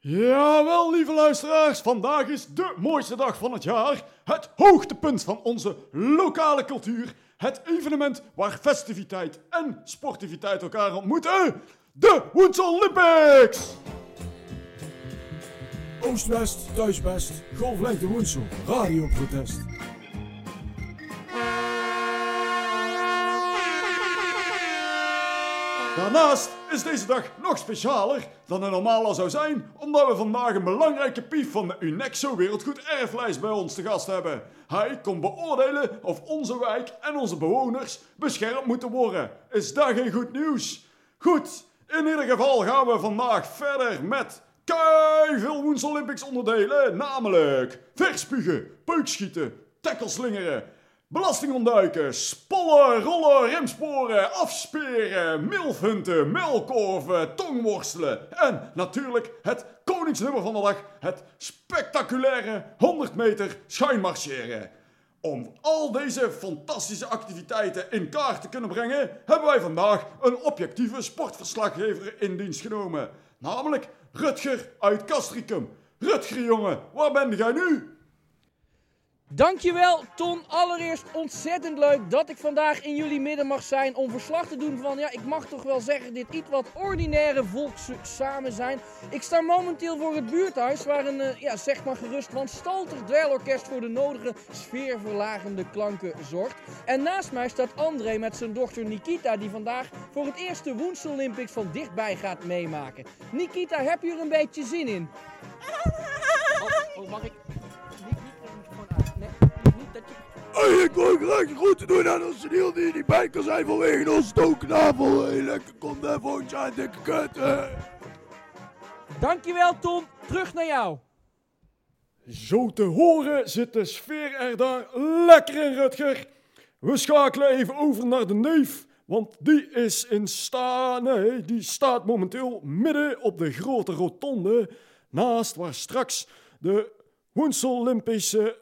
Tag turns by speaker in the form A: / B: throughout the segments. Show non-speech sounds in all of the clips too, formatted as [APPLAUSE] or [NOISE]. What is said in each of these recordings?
A: Jawel, lieve luisteraars, vandaag is de mooiste dag van het jaar. Het hoogtepunt van onze lokale cultuur. Het evenement waar festiviteit en sportiviteit elkaar ontmoeten. De Woensel Olympics!
B: Oost-West, thuisbest, golflengte Woensel, radioprotest.
A: Daarnaast is deze dag nog specialer dan het normaal zou zijn, omdat we vandaag een belangrijke pief van de UNEXO Wereldgoed Erflijst bij ons te gast hebben. Hij komt beoordelen of onze wijk en onze bewoners beschermd moeten worden. Is dat geen goed nieuws? Goed, in ieder geval gaan we vandaag verder met veel Woensel Olympics onderdelen, namelijk verspugen, peukschieten, tackleslingeren, Belasting ontduiken, spollen, rollen, remsporen, afsperen, milfhunten, melkorven, tongworstelen en natuurlijk het koningsnummer van de dag, het spectaculaire 100 meter schuinmarcheren. Om al deze fantastische activiteiten in kaart te kunnen brengen, hebben wij vandaag een objectieve sportverslaggever in dienst genomen. Namelijk Rutger uit Castricum. Rutger jongen, waar ben jij nu?
C: Dankjewel Ton, allereerst ontzettend leuk dat ik vandaag in jullie midden mag zijn om verslag te doen van, ja ik mag toch wel zeggen, dit iets wat ordinaire volkssamen zijn. Ik sta momenteel voor het buurthuis waar een, uh, ja zeg maar gerust wanstaltig dweilorkest voor de nodige sfeerverlagende klanken zorgt. En naast mij staat André met zijn dochter Nikita die vandaag voor het eerste Woensel Olympics van dichtbij gaat meemaken. Nikita, heb je er een beetje zin in? [LAUGHS] Oh, oh mag ik?
B: Hey, ik wil graag goed doen aan onze deal die niet bij kan zijn vanwege onze stooknavel. Hey, lekker komt aan, dikke kut.
C: Dankjewel Tom, terug naar jou.
A: Zo te horen zit de sfeer er daar lekker in, Rutger. We schakelen even over naar de neef, want die is in sta... Nee, die staat momenteel midden op de grote rotonde, naast waar straks de Woensel Olympische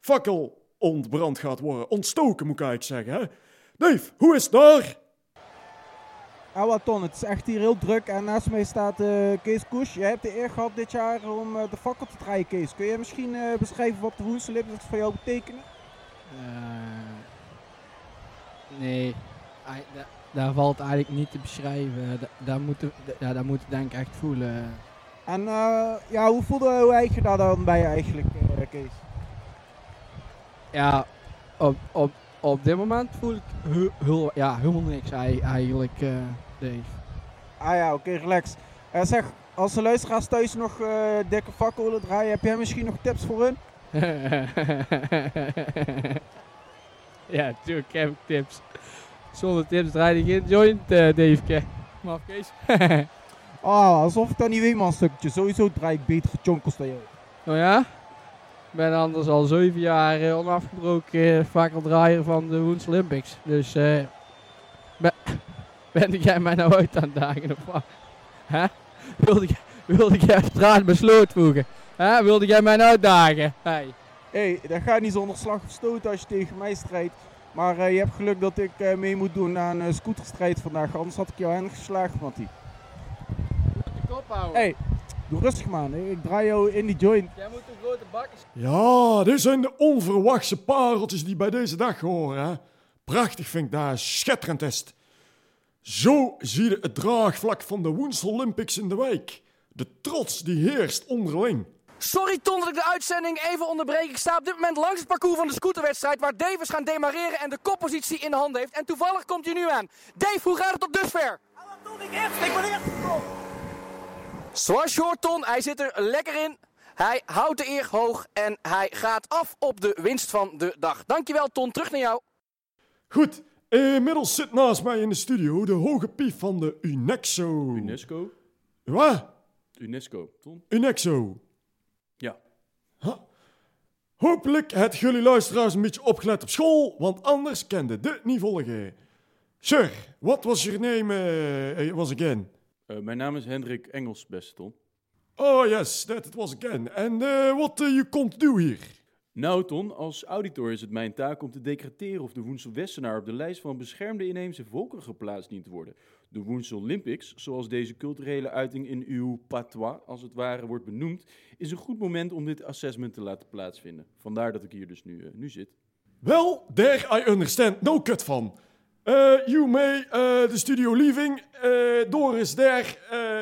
A: fakkel ontbrand gaat worden. Ontstoken moet ik eigenlijk zeggen. Hè? Dave, hoe is het daar?
D: Ah, wat ton, het is echt hier heel druk en naast mij staat uh, Kees Koes. Jij hebt de eer gehad dit jaar om uh, de fakkel te draaien, Kees. Kun je misschien uh, beschrijven wat de Woenselips voor jou betekenen?
E: nee, daar valt eigenlijk niet te beschrijven. daar moet, ja, daar moet ik denk ik echt voelen.
D: En ja, hoe voelde hoe eigen daar dan bij eigenlijk, Kees?
E: Ja, op, op, op dit moment voel ik heel, ja, helemaal niks eigenlijk, uh, Dave.
D: Ah ja, oké, relax. Uh, zeg, als de luisteraars thuis nog uh, dikke vakken willen draaien, heb jij misschien nog tips voor hun? [LAUGHS]
E: ja, natuurlijk heb ik tips. Zonder tips draai je geen joint, Dave. Maar Kees. [LAUGHS]
D: ah, alsof ik dat niet weet, man, stukje. Sowieso draai ik betere chonkels dan jou.
E: Oh ja? Ben anders al zeven jaar uh, onafgebroken fakkeldraaier van de Woens Olympics. Dus uh, ben, [LAUGHS] ben jij mij nou uit aan het dagen of wat? Huh? Wilde, wilde jij straat besloot voegen? Huh? Wilde jij mij nou uitdagen? Hey.
D: hey, dat gaat niet zonder slag of stoot als je tegen mij strijdt. Maar uh, je hebt geluk dat ik uh, mee moet doen aan een scooterstrijd vandaag. Anders had ik jou hen geslagen, Mattie.
E: Moet de kop houden.
D: Hey, Doe rustig man, ik draai jou in die joint.
E: Jij moet een grote bak.
A: Ja, dit zijn de onverwachte pareltjes die bij deze dag horen. Hè? Prachtig vind ik dat, schitterend is Zo zie je het draagvlak van de Woensel Olympics in de wijk. De trots die heerst onderling.
C: Sorry Ton dat ik de uitzending even onderbreek. Ik sta op dit moment langs het parcours van de scooterwedstrijd... waar Davis gaan demareren en de koppositie in de hand heeft. En toevallig komt hij nu aan. Dave, hoe gaat het tot dusver?
F: Ja, wat doe ik echt? Ik ben echt
C: Zoals je hoort, Ton, hij zit er lekker in. Hij houdt de eer hoog en hij gaat af op de winst van de dag. Dankjewel, Ton. Terug naar jou.
A: Goed, inmiddels zit naast mij in de studio de hoge pief van de UNEXO.
G: UNESCO?
A: Wat?
G: UNESCO, Ton.
A: UNEXO.
G: Ja.
A: Huh? Hopelijk het jullie luisteraars een beetje opgelet op school, want anders kende dit niet volgen. Sir, what was your name uh, was again?
G: Uh, mijn naam is Hendrik Engels, beste Ton.
A: Oh yes, that it was again. And uh, what uh, you komt do hier?
G: Nou Ton, als auditor is het mijn taak om te decreteren of de Woensel Westenaar op de lijst van beschermde inheemse volkeren geplaatst dient te worden. De Woensel Olympics, zoals deze culturele uiting in uw patois als het ware wordt benoemd, is een goed moment om dit assessment te laten plaatsvinden. Vandaar dat ik hier dus nu, eh, nu zit.
A: Well, there I understand no cut van. Uh, you may uh, the studio leaving. Uh, Doris there.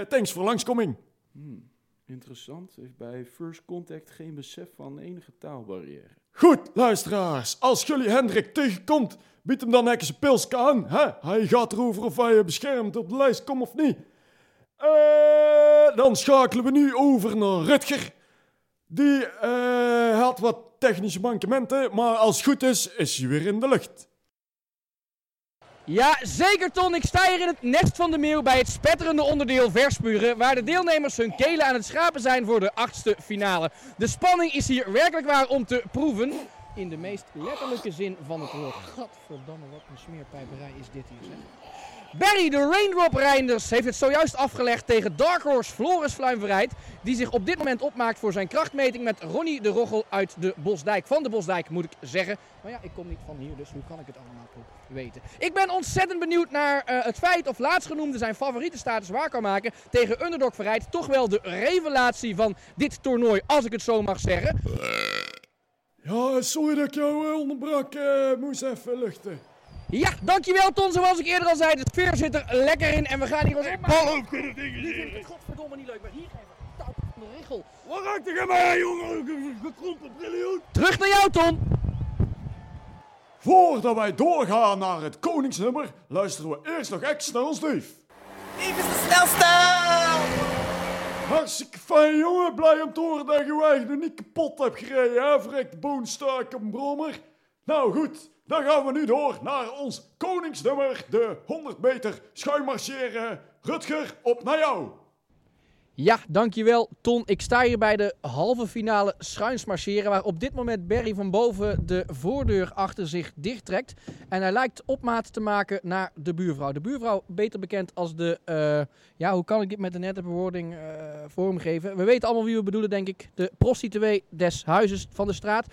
A: Thanks for langskoming.
G: Hmm, interessant, heeft bij First Contact geen besef van enige taalbarrière.
A: Goed, luisteraars. Als jullie Hendrik tegenkomt, bied hem dan eens een pilsje aan. Hè? Hij gaat erover of hij beschermd op de lijst komt of niet. Dan schakelen we nu over naar Rutger. Die had wat technische mankementen, maar als het goed is, is hij weer in de lucht.
C: Ja, zeker Ton. Ik sta hier in het nest van de meeuw bij het spetterende onderdeel verspuren, waar de deelnemers hun kelen aan het schrapen zijn voor de achtste finale. De spanning is hier werkelijk waar om te proeven. In de meest letterlijke zin van het woord. Gadverdamme, wat een smeerpijperij is dit hier, zeg. Barry, de Raindrop Reinders, heeft het zojuist afgelegd tegen Dark Horse Floris Fluimverheid. Die zich op dit moment opmaakt voor zijn krachtmeting met Ronnie de Roggel uit de Bosdijk. Van de Bosdijk moet ik zeggen. Maar ja, ik kom niet van hier, dus hoe kan ik het allemaal weten? Ik ben ontzettend benieuwd naar uh, het feit of laatstgenoemde zijn favoriete status waar kan maken tegen Underdog Verheid. Toch wel de revelatie van dit toernooi, als ik het zo mag zeggen.
A: Ja, sorry dat ik jou uh, onderbrak. Uh, moest even luchten.
C: Ja, dankjewel Ton. Zoals ik eerder al zei, de sfeer zit er lekker in. En we gaan hier ons opmaken.
B: Hallo, kunnen dingen
C: Nu vind het godverdomme niet leuk, maar hier even touw op de richel.
B: Waar raakt jij mij, jongen? Gekrompen briljoen.
C: Terug naar jou, Ton.
A: Voordat wij doorgaan naar het koningsnummer, luisteren we eerst nog eens naar ons neef.
F: Neef is de snelste!
A: Hartstikke fijn, jongen. Blij om te horen dat je je eigen niet kapot hebt gereden, hè? Boonstak op brommer. Nou goed, dan gaan we nu door naar ons koningsnummer, de 100 meter schuimmarcheren. Rutger, op naar jou.
C: Ja, dankjewel Ton. Ik sta hier bij de halve finale schuinsmarcheren, waar op dit moment Barry van boven de voordeur achter zich dichttrekt. En hij lijkt opmaat te maken naar de buurvrouw. De buurvrouw, beter bekend als de, uh, ja, hoe kan ik dit met een nette bewoording uh, vormgeven? We weten allemaal wie we bedoelen, denk ik. De prostituee des huizes van de straat.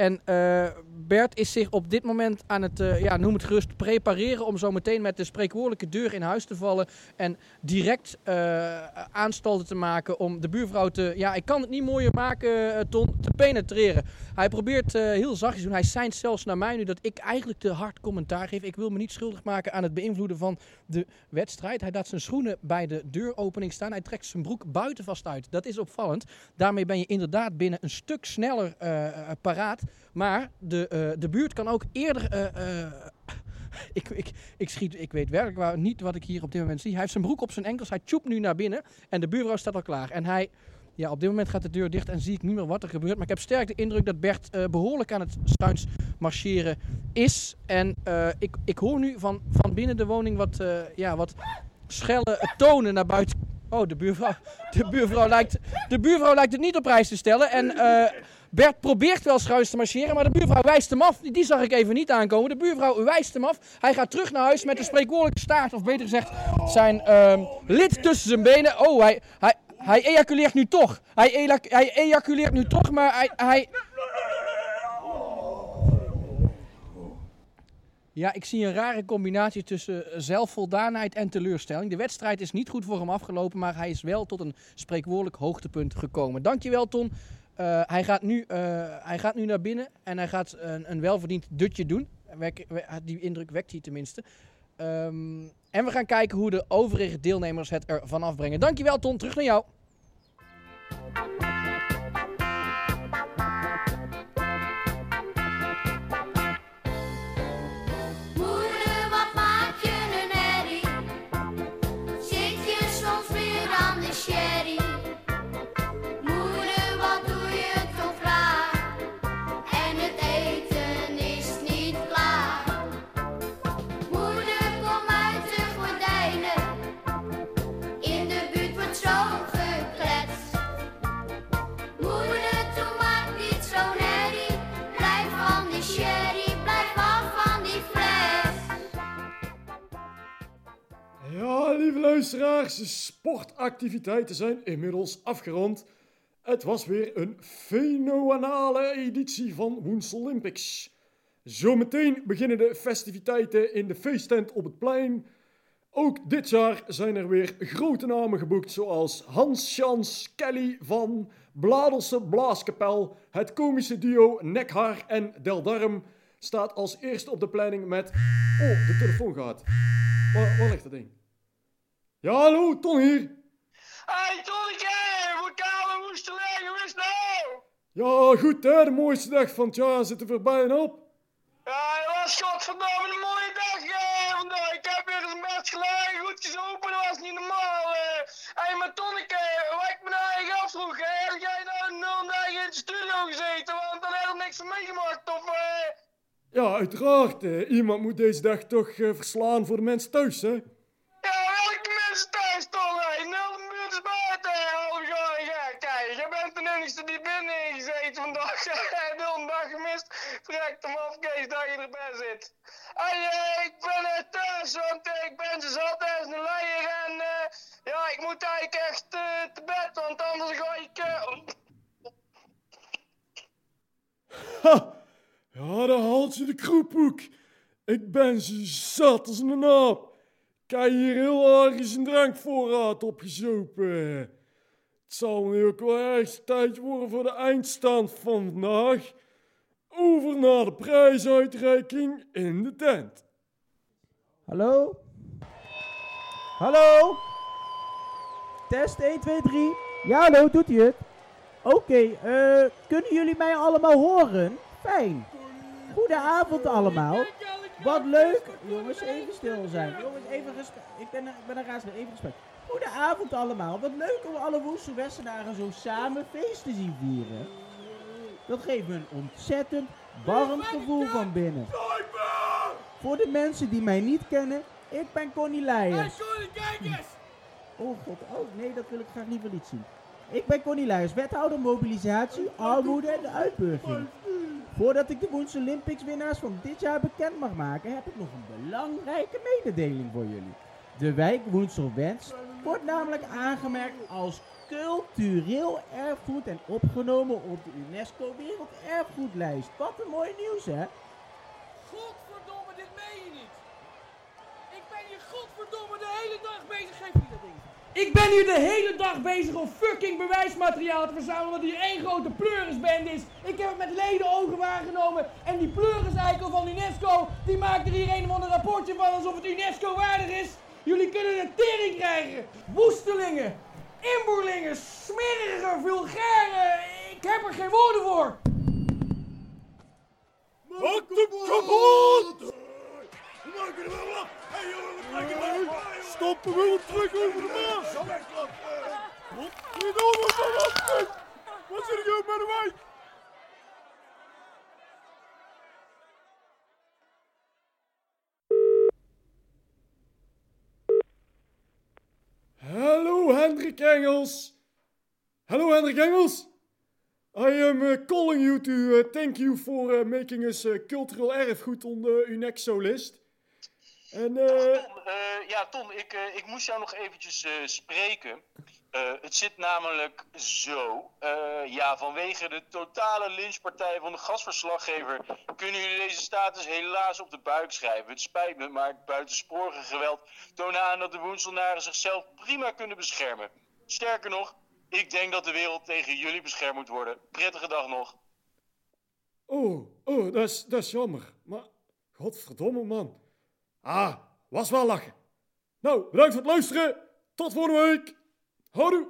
C: En uh, Bert is zich op dit moment aan het, uh, ja, noem het gerust, prepareren om zo meteen met de spreekwoordelijke deur in huis te vallen. En direct uh, aanstalten te maken om de buurvrouw te, ja, ik kan het niet mooier maken, Ton, te penetreren. Hij probeert heel zachtjes doen. Hij seint zelfs naar mij nu dat ik eigenlijk te hard commentaar geef. Ik wil me niet schuldig maken aan het beïnvloeden van de wedstrijd. Hij laat zijn schoenen bij de deuropening staan. Hij trekt zijn broek buiten vast uit. Dat is opvallend. Daarmee ben je inderdaad binnen een stuk sneller paraat. Maar de, uh, de buurt kan ook eerder. Uh, uh, [LAUGHS] ik, ik, ik, schiet, ik weet werkelijk niet wat ik hier op dit moment zie. Hij heeft zijn broek op zijn enkels. Hij tjoept nu naar binnen. En de buurvrouw staat al klaar. En hij. Ja, op dit moment gaat de deur dicht en zie ik niet meer wat er gebeurt. Maar ik heb sterk de indruk dat Bert behoorlijk aan het stuins marcheren is. En ik, ik hoor nu van, van binnen de woning wat, ja, wat schelle tonen naar buiten. Oh, de buurvrouw, de, buurvrouw lijkt, de buurvrouw lijkt het niet op prijs te stellen. En Bert probeert wel schuins te marcheren, maar de buurvrouw wijst hem af. Die zag ik even niet aankomen. De buurvrouw wijst hem af. Hij gaat terug naar huis met een spreekwoordelijke staart, of beter gezegd, zijn uh, lid tussen zijn benen. Oh, hij, hij, hij ejaculeert nu toch. Hij, hij ejaculeert nu toch, maar hij, hij... Ja, ik zie een rare combinatie tussen zelfvoldaanheid en teleurstelling. De wedstrijd is niet goed voor hem afgelopen, maar hij is wel tot een spreekwoordelijk hoogtepunt gekomen. Dankjewel, Ton. Uh, hij, gaat nu, uh, hij gaat nu naar binnen en hij gaat een, een welverdiend dutje doen. Die indruk wekt hij tenminste. Um, en we gaan kijken hoe de overige deelnemers het er vanaf brengen. Dankjewel Ton, terug naar jou.
A: Luisteraars, sportactiviteiten zijn inmiddels afgerond. Het was weer een fenomenale editie van Woensel Olympics. Zometeen beginnen de festiviteiten in de feesttent op het plein. Ook dit jaar zijn er weer grote namen geboekt, zoals Hans Jans Kelly van Bladelse Blaaskapel. Het komische duo Nekhaar en Deldarm staat als eerste op de planning met... Oh, de telefoon gaat. Waar, waar ligt dat ding? Ja, hallo, Ton hier.
H: Hey, Tonneke, hoe moesten leggen, hoe is het nou?
A: Ja, goed hè, de mooiste dag van het jaar zit er weer bijna op.
H: Ja, het was godverdomme een mooie dag eh, vandaag. Ik heb weer eens best gelegen, goed gezopen, dat was niet normaal. eh. Hey, maar Tonneke, wat ik me nou eigenlijk afvroeg, hè, heb jij nou een nul dagen in de studio gezeten, want dan heb er niks van meegemaakt, of eh?
A: Ja, uiteraard. eh, iemand moet deze dag toch eh, verslaan voor de mensen thuis, hè?
H: Ja, welke mensen thuis toch, hè? Nul de buurt is buiten, hè, half jaar, ja, kijk, jij bent de enigste die binnen heeft gezeten vandaag. Nul een dag gemist, verrekt hem af, Kees, dat je erbij zit. Hey, eh, ik ben eh, thuis, want eh, ik ben zo zat als een leier en eh, ja, ik moet eigenlijk echt eh, te bed, want anders ga ik... eh,
A: Ha! Ja, daar haalt je de kroephoek. Ik ben zo zat als een aap. Ik heb hier heel ergens een drankvoorraad opgezopen. Het zal nu ook wel erg tijd worden voor de eindstand van vandaag. Over naar de prijsuitreiking in de tent.
I: Hallo? Hallo? Test 1, 2, 3. Ja, hallo, doet u het? Oké, eh, kunnen jullie mij allemaal horen? Fijn. Goedenavond allemaal. Wat leuk. Jongens, even stil zijn. Jongens, even respect. Ik ben, ik ben een even respect. Goedenavond allemaal. Wat leuk om alle woeste Westenaren zo samen feest te zien vieren. Dat geeft me een ontzettend warm gevoel van binnen. Voor de mensen die mij niet kennen, ik ben Connie Leijers. Oh god, oh nee, dat wil ik graag liever niet zien. Ik ben Connie Leijers, wethouder mobilisatie, armoede en de uitburging. Voordat ik de Woens Olympics winnaars van dit jaar bekend mag maken, heb ik nog een belangrijke mededeling voor jullie. De wijk Woensel-Wens wordt namelijk aangemerkt als cultureel erfgoed en opgenomen op de UNESCO Werelderfgoedlijst. Wat een mooi nieuws, hè?
C: Godverdomme, dit meen je niet. Ik ben hier godverdomme de hele dag bezig. Geef me dat ding. Ik ben hier de hele dag bezig om fucking bewijsmateriaal te verzamelen, omdat hier één grote pleurisband is. Ik heb het met ledenogen waargenomen en die pleuriseikel van UNESCO, die maakt er hier een of ander rapportje van alsof het UNESCO waardig is. Jullie kunnen de tering krijgen. Woestelingen, inboerlingen, smerige, vulgaire. Ik heb er geen woorden voor.
B: Maak hem kapot! Jongen, we terug over de! Wat? Niet over van wat? Wat zit met de?
A: Hallo Hendrik Engels. Hello Hendrik Engels. I am uh, calling you to uh, thank you for uh, making us cultural erfgoed on the UNESCO list. En eh,
H: Ton, eh, ja, Ton, ik, eh, ik moest jou nog eventjes spreken. Eh, het zit namelijk zo. eh, ja, vanwege de totale lynchpartij van de gasverslaggever kunnen jullie deze status helaas op de buik schrijven. Het spijt me, maar het buitensporige geweld toont aan dat de Woenselnaren zichzelf prima kunnen beschermen. Sterker nog, ik denk dat de wereld tegen jullie beschermd moet worden. Prettige dag nog.
A: oh, oh, dat is, dat is jammer. Maar godverdomme man. Ah, was wel lachen. Nou, bedankt voor het luisteren. Tot volgende week. Houdoe.